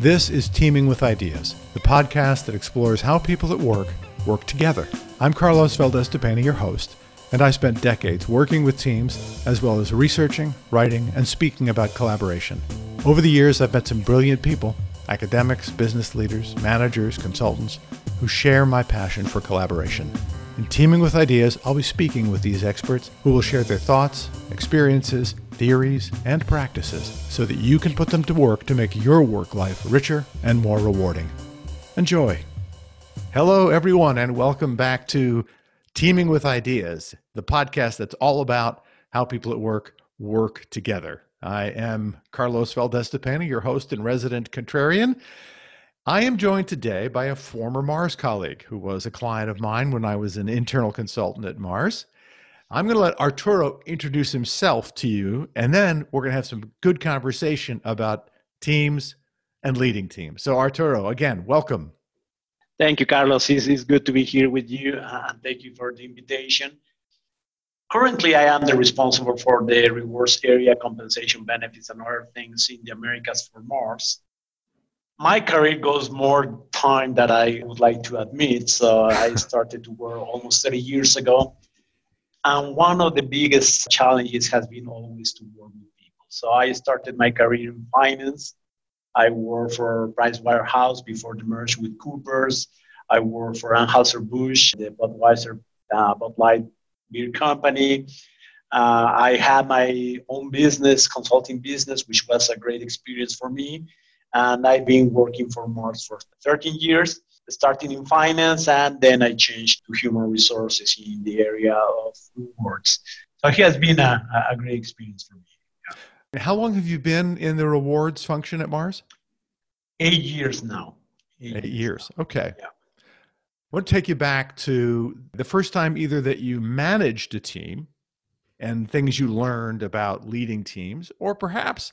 This is Teaming with Ideas, the podcast that explores how people at work work together. I'm Carlos Valdez your host, and I spent decades working with teams as well as researching, writing, and speaking about collaboration. Over the years, I've met some brilliant people academics, business leaders, managers, consultants who share my passion for collaboration. In Teaming with Ideas, I'll be speaking with these experts who will share their thoughts, experiences, theories, and practices so that you can put them to work to make your work life richer and more rewarding. Enjoy. Hello, everyone, and welcome back to Teaming with Ideas, the podcast that's all about how people at work work together. I am Carlos Valdez your host and resident contrarian. I am joined today by a former Mars colleague who was a client of mine when I was an internal consultant at Mars. I'm going to let Arturo introduce himself to you, and then we're going to have some good conversation about teams and leading teams. So, Arturo, again, welcome. Thank you, Carlos. It's, good to be here with you, and thank you for the invitation. Currently, I am the responsible for the rewards area, compensation benefits, and other things in the Americas for Mars. My career goes more time than I would like to admit. So I started to work almost 30 years ago and one of the biggest challenges has been always to work with people. So I started my career in finance. I worked for Price Waterhouse before the merge with Coopers. I worked for Anheuser-Busch, the Budweiser uh, Bud Light beer company. Uh, I had my own business, consulting business, which was a great experience for me. And I've been working for Mars for 13 years starting in finance, and then I changed to human resources in the area of rewards. So it has been a, a great experience for me. Yeah. How long have you been in the rewards function at Mars? Eight years now. Eight, Eight years. Now. Okay. Yeah. I want to take you back to the first time either that you managed a team and things you learned about leading teams, or perhaps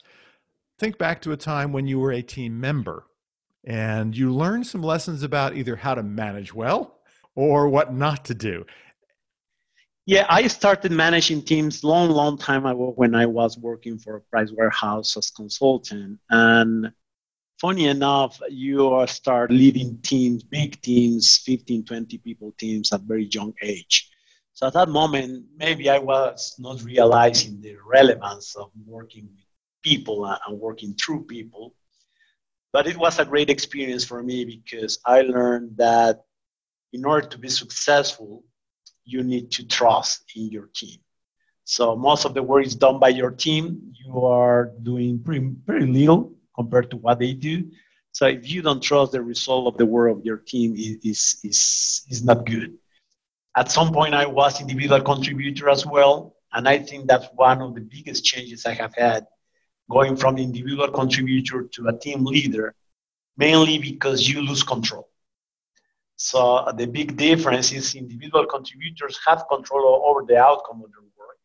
think back to a time when you were a team member and you learn some lessons about either how to manage well or what not to do. Yeah, I started managing teams long, long time ago when I was working for a Price Waterhouse as consultant. And funny enough, you start leading teams, big teams, 15, 20 people teams at very young age. So at that moment, maybe I was not realizing the relevance of working with people and working through people. But it was a great experience for me because I learned that in order to be successful, you need to trust in your team. So most of the work is done by your team. You are doing pretty, pretty little compared to what they do. So if you don't trust the result of the work of your team, is is is not good. At some point, I was individual contributor as well, and I think that's one of the biggest changes I have had going from individual contributor to a team leader, mainly because you lose control. So the big difference is individual contributors have control over the outcome of their work.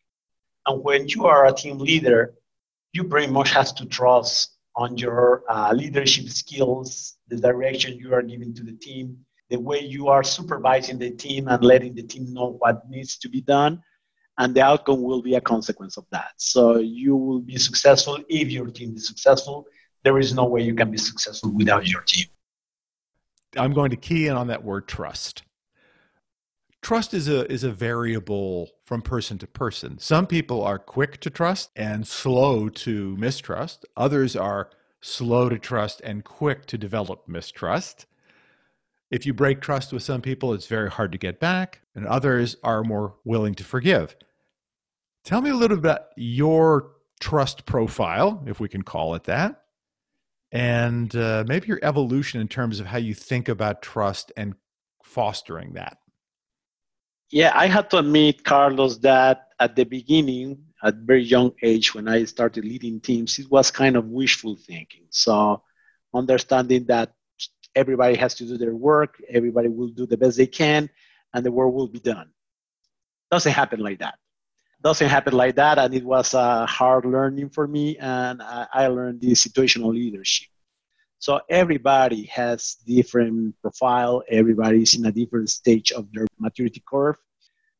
And when you are a team leader, you pretty much have to trust on your uh, leadership skills, the direction you are giving to the team, the way you are supervising the team and letting the team know what needs to be done, and the outcome will be a consequence of that. So you will be successful if your team is successful. There is no way you can be successful without your team. I'm going to key in on that word trust. Trust is a is a variable from person to person. Some people are quick to trust and slow to mistrust. Others are slow to trust and quick to develop mistrust. If you break trust with some people, it's very hard to get back, and others are more willing to forgive. Tell me a little bit about your trust profile, if we can call it that, and uh, maybe your evolution in terms of how you think about trust and fostering that. Yeah, I had to admit, Carlos, that at the beginning, at very young age, when I started leading teams, it was kind of wishful thinking. So, understanding that everybody has to do their work, everybody will do the best they can, and the work will be done. Doesn't happen like that. Doesn't happen like that and it was a hard learning for me and I, learned the situational leadership. So everybody has different profile. Everybody's in a different stage of their maturity curve.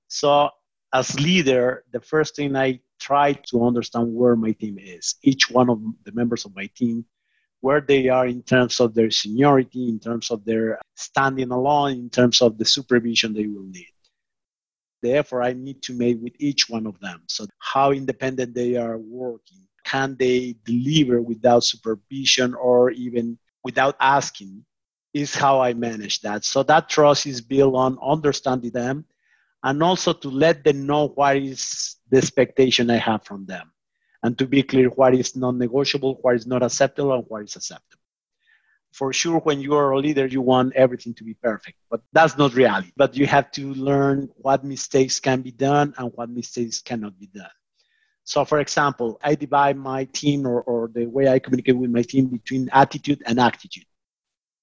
So as leader the first thing i try to understand where my team is. Each one of the members of my team where they are in terms of their seniority, in terms of their standing alone, in terms of the supervision they will need. Therefore, I need to make with each one of them. So, how independent they are working. Can they deliver without supervision or even without asking? Is how I manage that. So, that trust is built on understanding them and also to let them know what is the expectation I have from them. And to be clear, what is non negotiable, what is not acceptable, and what is acceptable. For sure when you are a leader you want everything to be perfect but that's not reality. But you have to learn what mistakes can be done and what mistakes cannot be done. So for example i divide my team or, or the way i communicate with my team between attitude and aptitude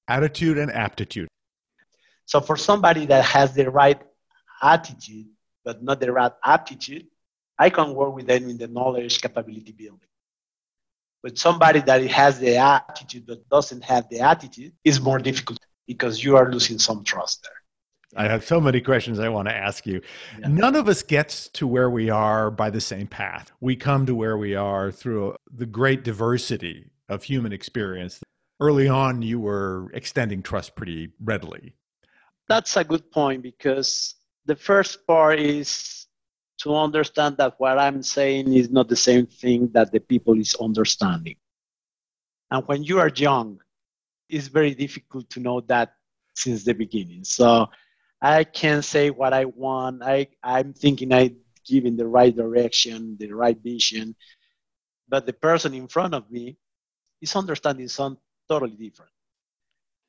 attitude and aptitude. So for somebody that has the right attitude but not the right aptitude i can work with them in the knowledge capability building but somebody that has the attitude but doesn't have the attitude is more difficult because you are losing some trust there. I have so many questions I want to ask you. Yeah. None of us gets to where we are by the same path. We come to where we are through the great diversity of human experience. Early on, you were extending trust pretty readily. That's a good point because the first part is to understand that what I'm saying is not the same thing that the people is understanding. And when you are young, it's very difficult to know that since the beginning. So I can say what I want. I, I'm thinking I give in the right direction, the right vision, but the person in front of me is understanding something totally different.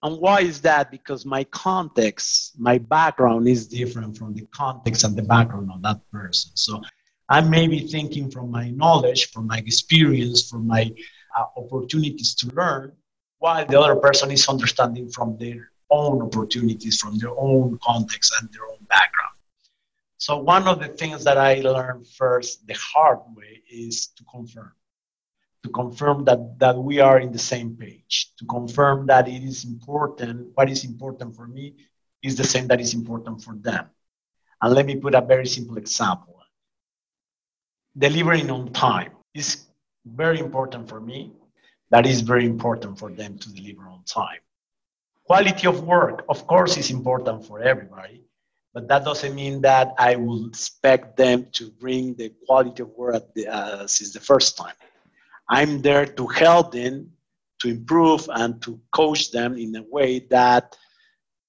And why is that? Because my context, my background is different from the context and the background of that person. So I may be thinking from my knowledge, from my experience, from my uh, opportunities to learn, while the other person is understanding from their own opportunities, from their own context and their own background. So one of the things that I learned first the hard way is to confirm to confirm that, that we are in the same page, to confirm that it is important, what is important for me is the same that is important for them. And let me put a very simple example. Delivering on time is very important for me. That is very important for them to deliver on time. Quality of work, of course, is important for everybody, but that doesn't mean that I will expect them to bring the quality of work the, uh, since the first time. I'm there to help them to improve and to coach them in a way that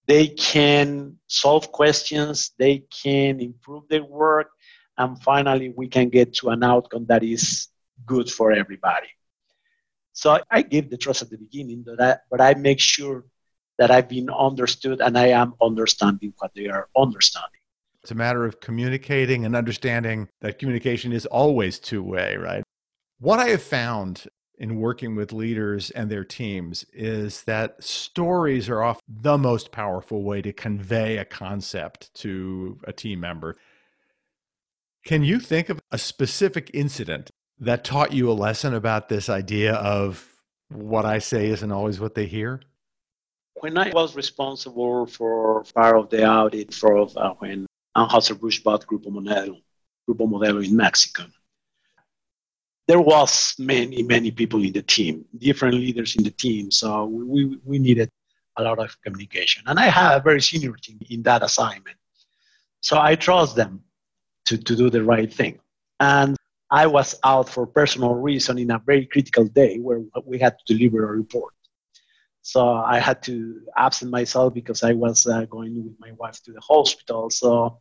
they can solve questions, they can improve their work, and finally we can get to an outcome that is good for everybody. So I give the trust at the beginning, but I, but I make sure that I've been understood and I am understanding what they are understanding. It's a matter of communicating and understanding that communication is always two way, right? What I have found in working with leaders and their teams is that stories are often the most powerful way to convey a concept to a team member. Can you think of a specific incident that taught you a lesson about this idea of what I say isn't always what they hear? When I was responsible for part of the audit for uh, when Anheuser-Busch bought Grupo Modelo, Grupo Modelo in Mexico, there was many many people in the team different leaders in the team so we, we needed a lot of communication. And i have a very senior team in that assignment. So i trust them to, to do the right thing. And i was out for personal reason in a very critical day where we had to deliver a report. So i had to absent myself because i was uh, going with my wife to the hospital. So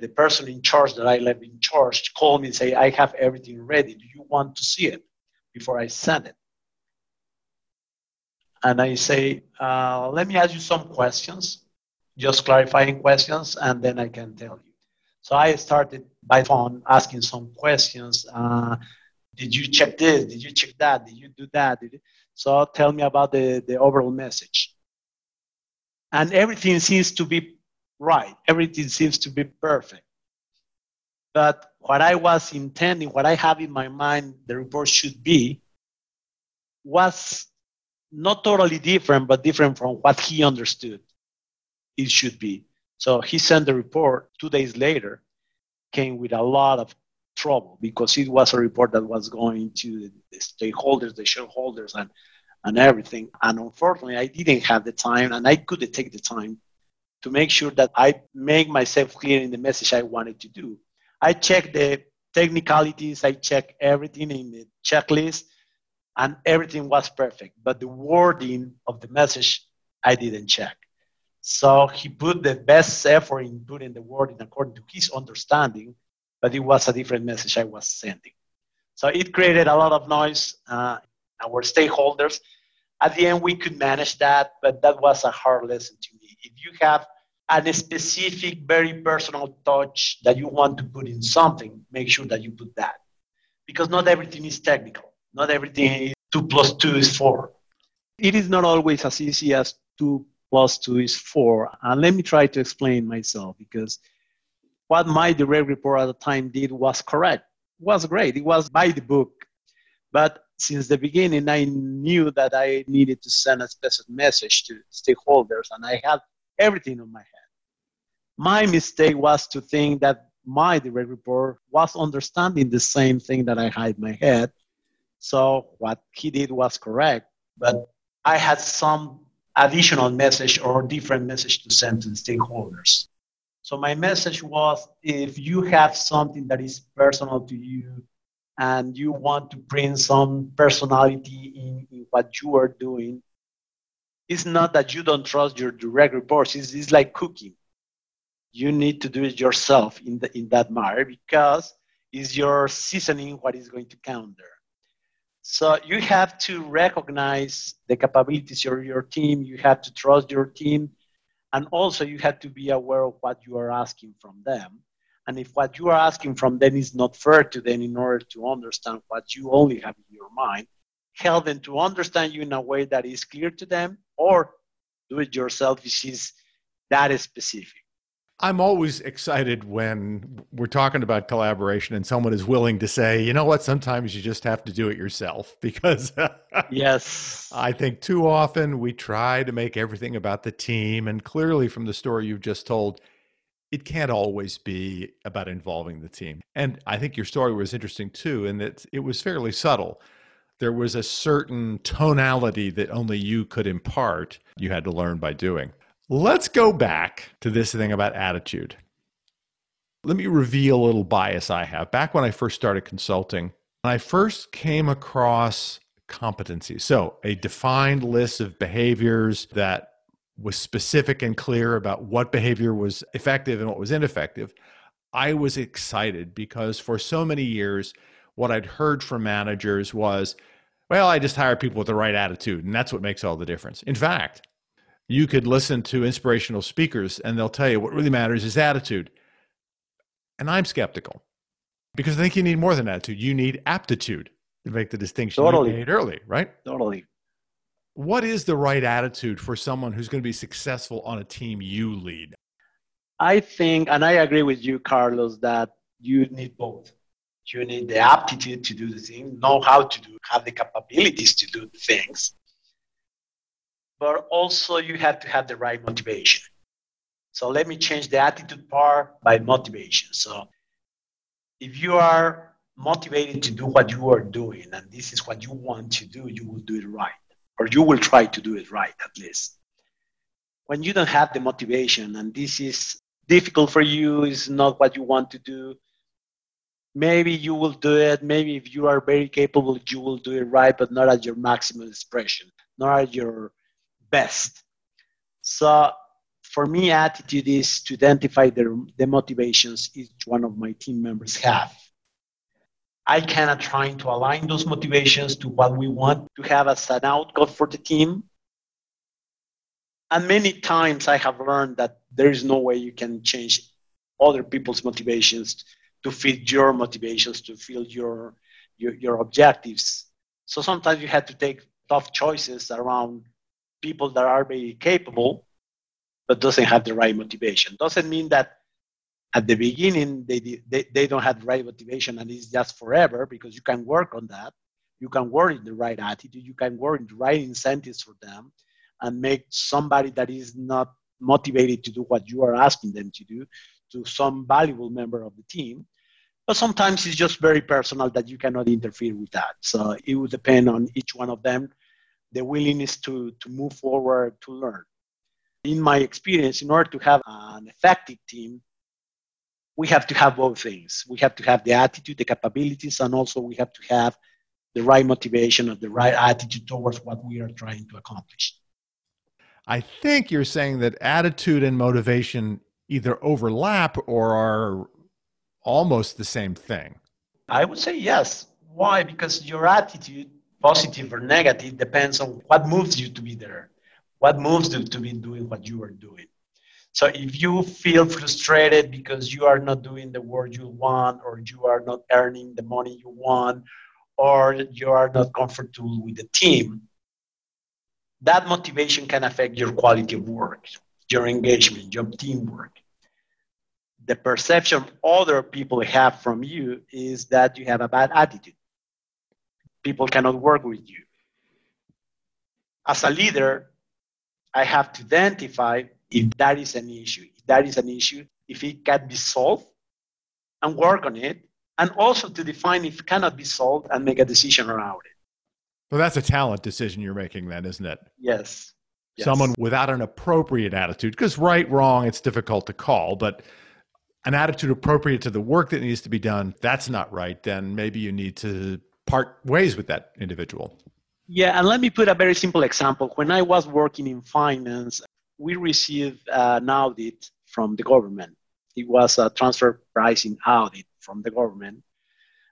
the person in charge that I left in charge called me and say, I have everything ready. Do you want to see it before I send it? And I say, uh, let me ask you some questions, just clarifying questions, and then I can tell you. So I started by phone asking some questions. Uh, did you check this? Did you check that? Did you do that? You... So tell me about the, the overall message. And everything seems to be right. Everything seems to be perfect. But what I was intending, what I have in my mind, the report should be, was not totally different, but different from what he understood it should be. So he sent the report two days later, came with a lot of trouble because it was a report that was going to the stakeholders, the shareholders, and and everything. And unfortunately, I didn't have the time and I couldn't take the time to make sure that I make myself clear in the message I wanted to do. I checked the technicalities, I checked everything in the checklist, and everything was perfect. But the wording of the message, I didn't check. So he put the best effort in putting the wording according to his understanding, but it was a different message I was sending. So it created a lot of noise. Uh, our stakeholders. At the end, we could manage that, but that was a hard lesson to. If you have a specific, very personal touch that you want to put in something, make sure that you put that. Because not everything is technical. Not everything is two plus two is four. It is not always as easy as two plus two is four. And let me try to explain myself because what my direct report at the time did was correct, it was great. It was by the book. But since the beginning, I knew that I needed to send a special message to stakeholders, and I had everything on my head. My mistake was to think that my direct report was understanding the same thing that I had in my head. So what he did was correct, but I had some additional message or different message to send to the stakeholders. So my message was if you have something that is personal to you and you want to bring some personality in, in what you are doing, it's not that you don't trust your direct reports. It's, it's like cooking. You need to do it yourself in, the, in that matter because it's your seasoning what is going to count there. So you have to recognize the capabilities of your team. You have to trust your team. And also you have to be aware of what you are asking from them and if what you are asking from them is not fair to them in order to understand what you only have in your mind, help them to understand you in a way that is clear to them or do it yourself which is that is specific. I'm always excited when we're talking about collaboration and someone is willing to say, you know what, sometimes you just have to do it yourself because yes. I think too often we try to make everything about the team and clearly from the story you've just told, it can't always be about involving the team. And I think your story was interesting too, in that it was fairly subtle. There was a certain tonality that only you could impart, you had to learn by doing. Let's go back to this thing about attitude. Let me reveal a little bias I have. Back when I first started consulting, I first came across competencies. So, a defined list of behaviors that was specific and clear about what behavior was effective and what was ineffective, I was excited because for so many years, what I'd heard from managers was, well, I just hire people with the right attitude, and that's what makes all the difference. In fact, you could listen to inspirational speakers and they'll tell you what really matters is attitude. And I'm skeptical because I think you need more than attitude. You need aptitude to make the distinction totally. you made early, right? Totally what is the right attitude for someone who's going to be successful on a team you lead? I think, and I agree with you, Carlos, that you need both. You need the aptitude to do the thing, know how to do, have the capabilities to do the things, but also you have to have the right motivation. So let me change the attitude part by motivation. So if you are motivated to do what you are doing and this is what you want to do, you will do it right or you will try to do it right at least. When you don't have the motivation and this is difficult for you, is not what you want to do, maybe you will do it. Maybe if you are very capable, you will do it right, but not at your maximum expression, not at your best. So for me, attitude is to identify the, the motivations each one of my team members have I kind of trying to align those motivations to what we want to have as an outcome for the team. And many times I have learned that there is no way you can change other people's motivations to fit your motivations, to fill your, your, your objectives. So sometimes you have to take tough choices around people that are very capable but doesn't have the right motivation. Doesn't mean that at the beginning they, they, they don't have the right motivation and it's just forever because you can work on that you can work in the right attitude you can work in the right incentives for them and make somebody that is not motivated to do what you are asking them to do to some valuable member of the team but sometimes it's just very personal that you cannot interfere with that so it would depend on each one of them the willingness to, to move forward, to learn. In my experience, in order to have an effective team, we have to have both things. We have to have the attitude, the capabilities, and also we have to have the right motivation or the right attitude towards what we are trying to accomplish. I think you're saying that attitude and motivation either overlap or are almost the same thing. I would say yes. Why? Because your attitude, positive or negative, depends on what moves you to be there, what moves you to be doing what you are doing. So if you feel frustrated because you are not doing the work you want, or you are not earning the money you want, or you are not comfortable with the team, that motivation can affect your quality of work, your engagement, your teamwork. The perception other people have from you is that you have a bad attitude. People cannot work with you. As a leader, I have to identify if that is an issue. If that is an issue, if it can be solved and work on it, and also to define if it cannot be solved and make a decision around it. Well, that's a talent decision you're making, then, isn't it? Yes. yes. Someone without an appropriate attitude, because right, wrong, it's difficult to call, but an attitude appropriate to the work that needs to be done, that's not right, then maybe you need to part ways with that individual. Yeah, and let me put a very simple example. When I was working in finance, we received an audit from the government. It was a transfer pricing audit from the government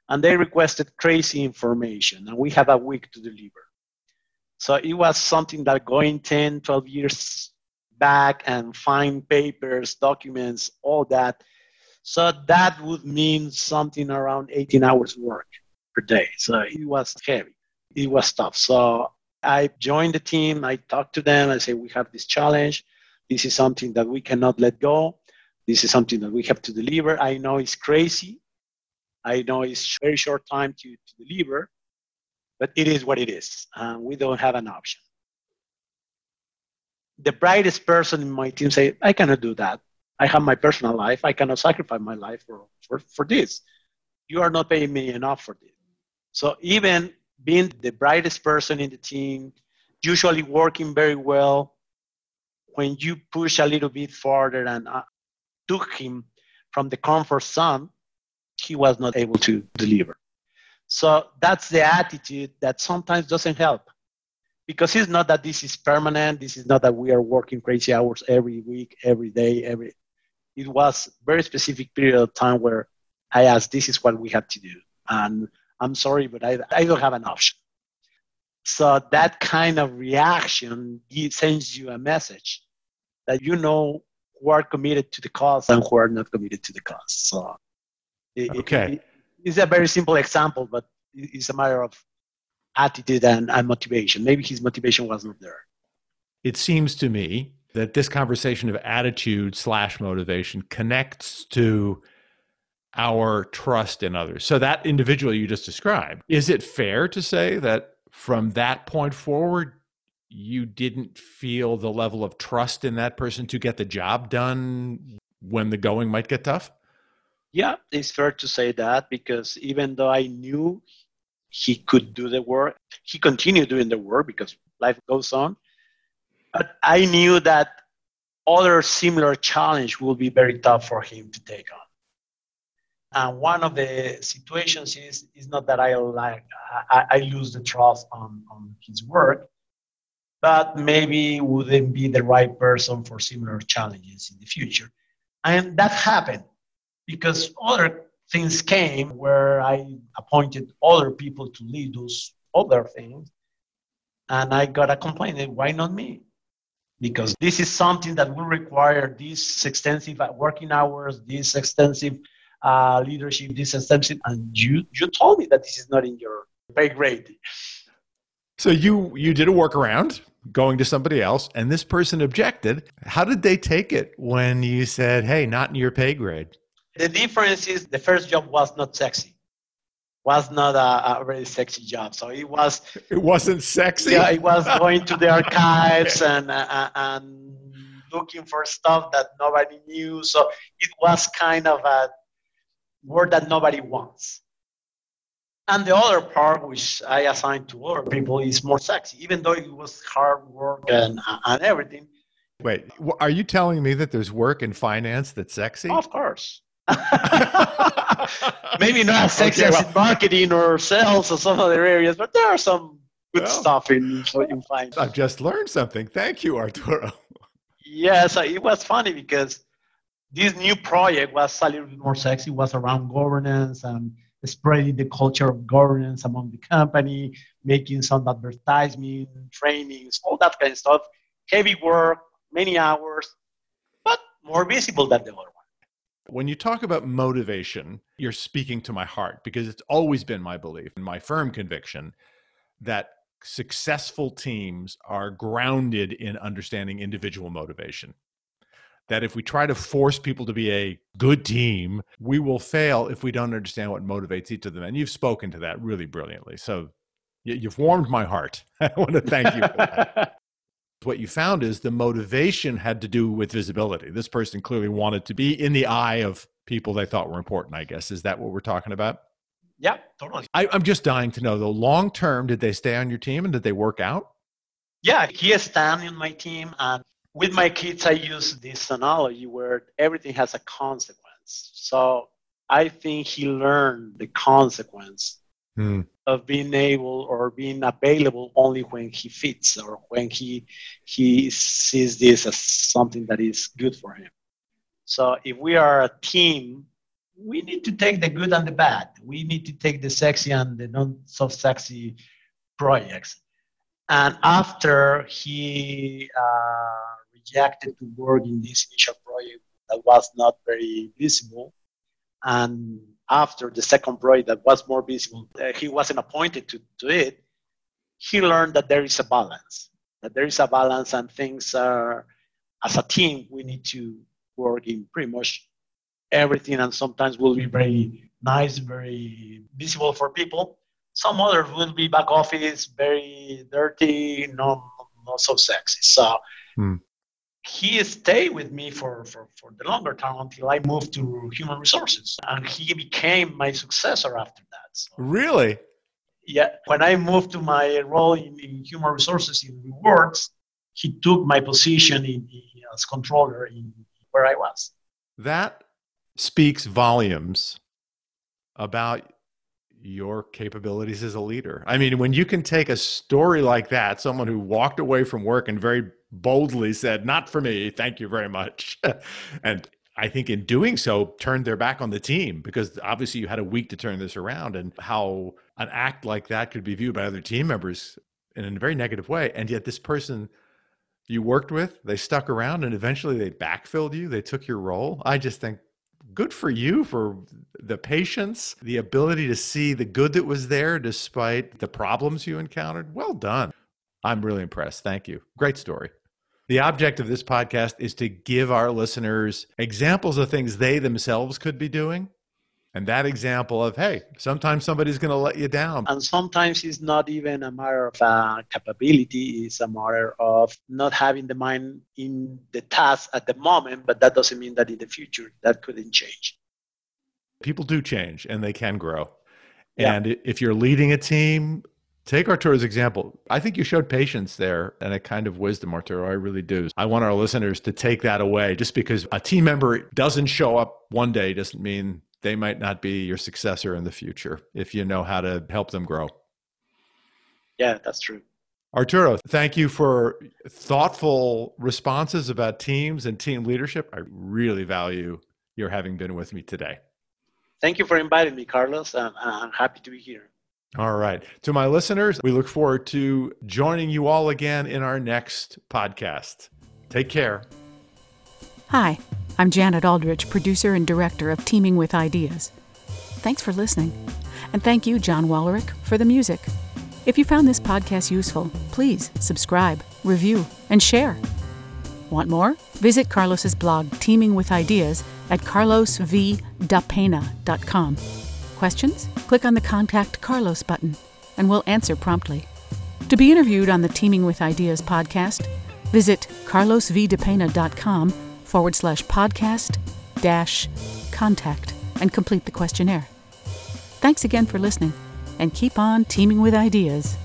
and they requested crazy information and we have a week to deliver so it was something that going 10 12 years back and find papers documents all that so that would mean something around 18 hours work per day. So it was heavy. It was tough. So i joined the team. I talked to them. I say we have this challenge. This is something that we cannot let go. This is something that we have to deliver. I know it's crazy. I know it's very short time to, to deliver, but it is what it is. Uh, we don't have an option. The brightest person in my team say, I cannot do that. I have my personal life. I cannot sacrifice my life for, for, for this. You are not paying me enough for this. So even being the brightest person in the team, usually working very well, when you push a little bit farther and uh, took him from the comfort zone, he was not able to deliver. So that's the attitude that sometimes doesn't help because it's not that this is permanent. This is not that we are working crazy hours every week, every day, every. It was very specific period of time where I asked, "This is what we have to do," and I'm sorry, but I, I don't have an option. So that kind of reaction sends you a message that you know who are committed to the cause and who are not committed to the cause. So okay. It, it's a very simple example, but it's a matter of attitude and, and motivation. Maybe his motivation was not there. It seems to me that this conversation of attitude slash motivation connects to our trust in others. So that individual you just described, is it fair to say that from that point forward, you didn't feel the level of trust in that person to get the job done when the going might get tough? Yeah, it's fair to say that because even though I knew he could do the work, he continued doing the work because life goes on. But I knew that other similar challenge will be very tough for him to take on. And one of the situations is, is not that I like I, I lose the trust on, on his work, but maybe wouldn't be the right person for similar challenges in the future. And that happened because other things came where I appointed other people to lead those other things. And I got a complaint, why not me? Because this is something that will require these extensive working hours, this extensive uh, leadership, this extensive, and you, you told me that this is not in your pay grade. So you you did a workaround going to somebody else and this person objected. How did they take it when you said, "Hey, not in your pay grade"? The difference is the first job was not sexy. Was not a, a very sexy job. So it was. It wasn't sexy. Yeah, it was going to the archives and uh, and looking for stuff that nobody knew. So it was kind of a word that nobody wants. And the other part, which I assigned to other people, is more sexy, even though it was hard work and, and everything. Wait, are you telling me that there's work in finance that's sexy? Of course. Maybe not as sexy okay, well, as in marketing or sales or some other areas, but there are some good well, stuff in, in finance. I've just learned something. Thank you, Arturo. Yeah, uh, so it was funny because this new project was a little bit more sexy, was around governance and spreading the culture of governance among the company, making some advertising, trainings, all that kind of stuff. Heavy work, many hours, but more visible than the other one. When you talk about motivation, you're speaking to my heart because it's always been my belief and my firm conviction that successful teams are grounded in understanding individual motivation that if we try to force people to be a good team, we will fail if we don't understand what motivates each of them. And you've spoken to that really brilliantly. So you've warmed my heart. I want to thank you for that. what you found is the motivation had to do with visibility. This person clearly wanted to be in the eye of people they thought were important, I guess. Is that what we're talking about? Yeah, totally. I, am just dying to know though, long term, did they stay on your team and did they work out? Yeah, he is staying on my team and with my kids, I use this analogy where everything has a consequence. So I think he learned the consequence mm. Of being able or being available only when he fits or when he he sees this as something that is good for him. So if we are a team, we need to take the good and the bad. We need to take the sexy and the not so sexy projects. And after he uh, rejected to work in this initial project that was not very visible. And after the second project that was more visible, uh, he wasn't appointed to, to it. He learned that there is a balance, that there is a balance, and things are, as a team, we need to work in pretty much everything, and sometimes will be very nice, very visible for people. Some others will be back office, very dirty, not, not so sexy. So hmm he stayed with me for, for, for the longer term until I moved to human resources. And he became my successor after that. So, really? Yeah. When I moved to my role in, in human resources in rewards, he took my position in, in, as controller in where I was. That speaks volumes about your capabilities as a leader. I mean, when you can take a story like that, someone who walked away from work and very boldly said, Not for me, thank you very much. and I think in doing so, turned their back on the team because obviously you had a week to turn this around, and how an act like that could be viewed by other team members in a very negative way. And yet, this person you worked with, they stuck around and eventually they backfilled you, they took your role. I just think good for you for the patience, the ability to see the good that was there despite the problems you encountered. Well done. I'm really impressed. Thank you. Great story. The object of this podcast is to give our listeners examples of things they themselves could be doing. And that example of, hey, sometimes somebody's going to let you down. And sometimes it's not even a matter of uh, capability, it's a matter of not having the mind in the task at the moment, but that doesn't mean that in the future that couldn't change. People do change and they can grow. Yeah. And if you're leading a team, Take Arturo's example. I think you showed patience there and a kind of wisdom, Arturo. I really do. I want our listeners to take that away. Just because a team member doesn't show up one day doesn't mean they might not be your successor in the future if you know how to help them grow. Yeah, that's true. Arturo, thank you for thoughtful responses about teams and team leadership. I really value your having been with me today. Thank you for inviting me, Carlos. I'm happy to be here. All right. To my listeners, we look forward to joining you all again in our next podcast. Take care. Hi, I'm Janet Aldrich, producer and director of Teaming with Ideas. Thanks for listening. And thank you, John Wallerick, for the music. If you found this podcast useful, please subscribe, review, and share. Want more? Visit Carlos's blog, Teaming with Ideas, at carlosvdapena.com. Questions? Click on the Contact Carlos button, and we'll answer promptly. To be interviewed on the Teaming with Ideas podcast, visit carlosvdepena.com forward slash podcast dash contact and complete the questionnaire. Thanks again for listening. and keep on teaming with ideas.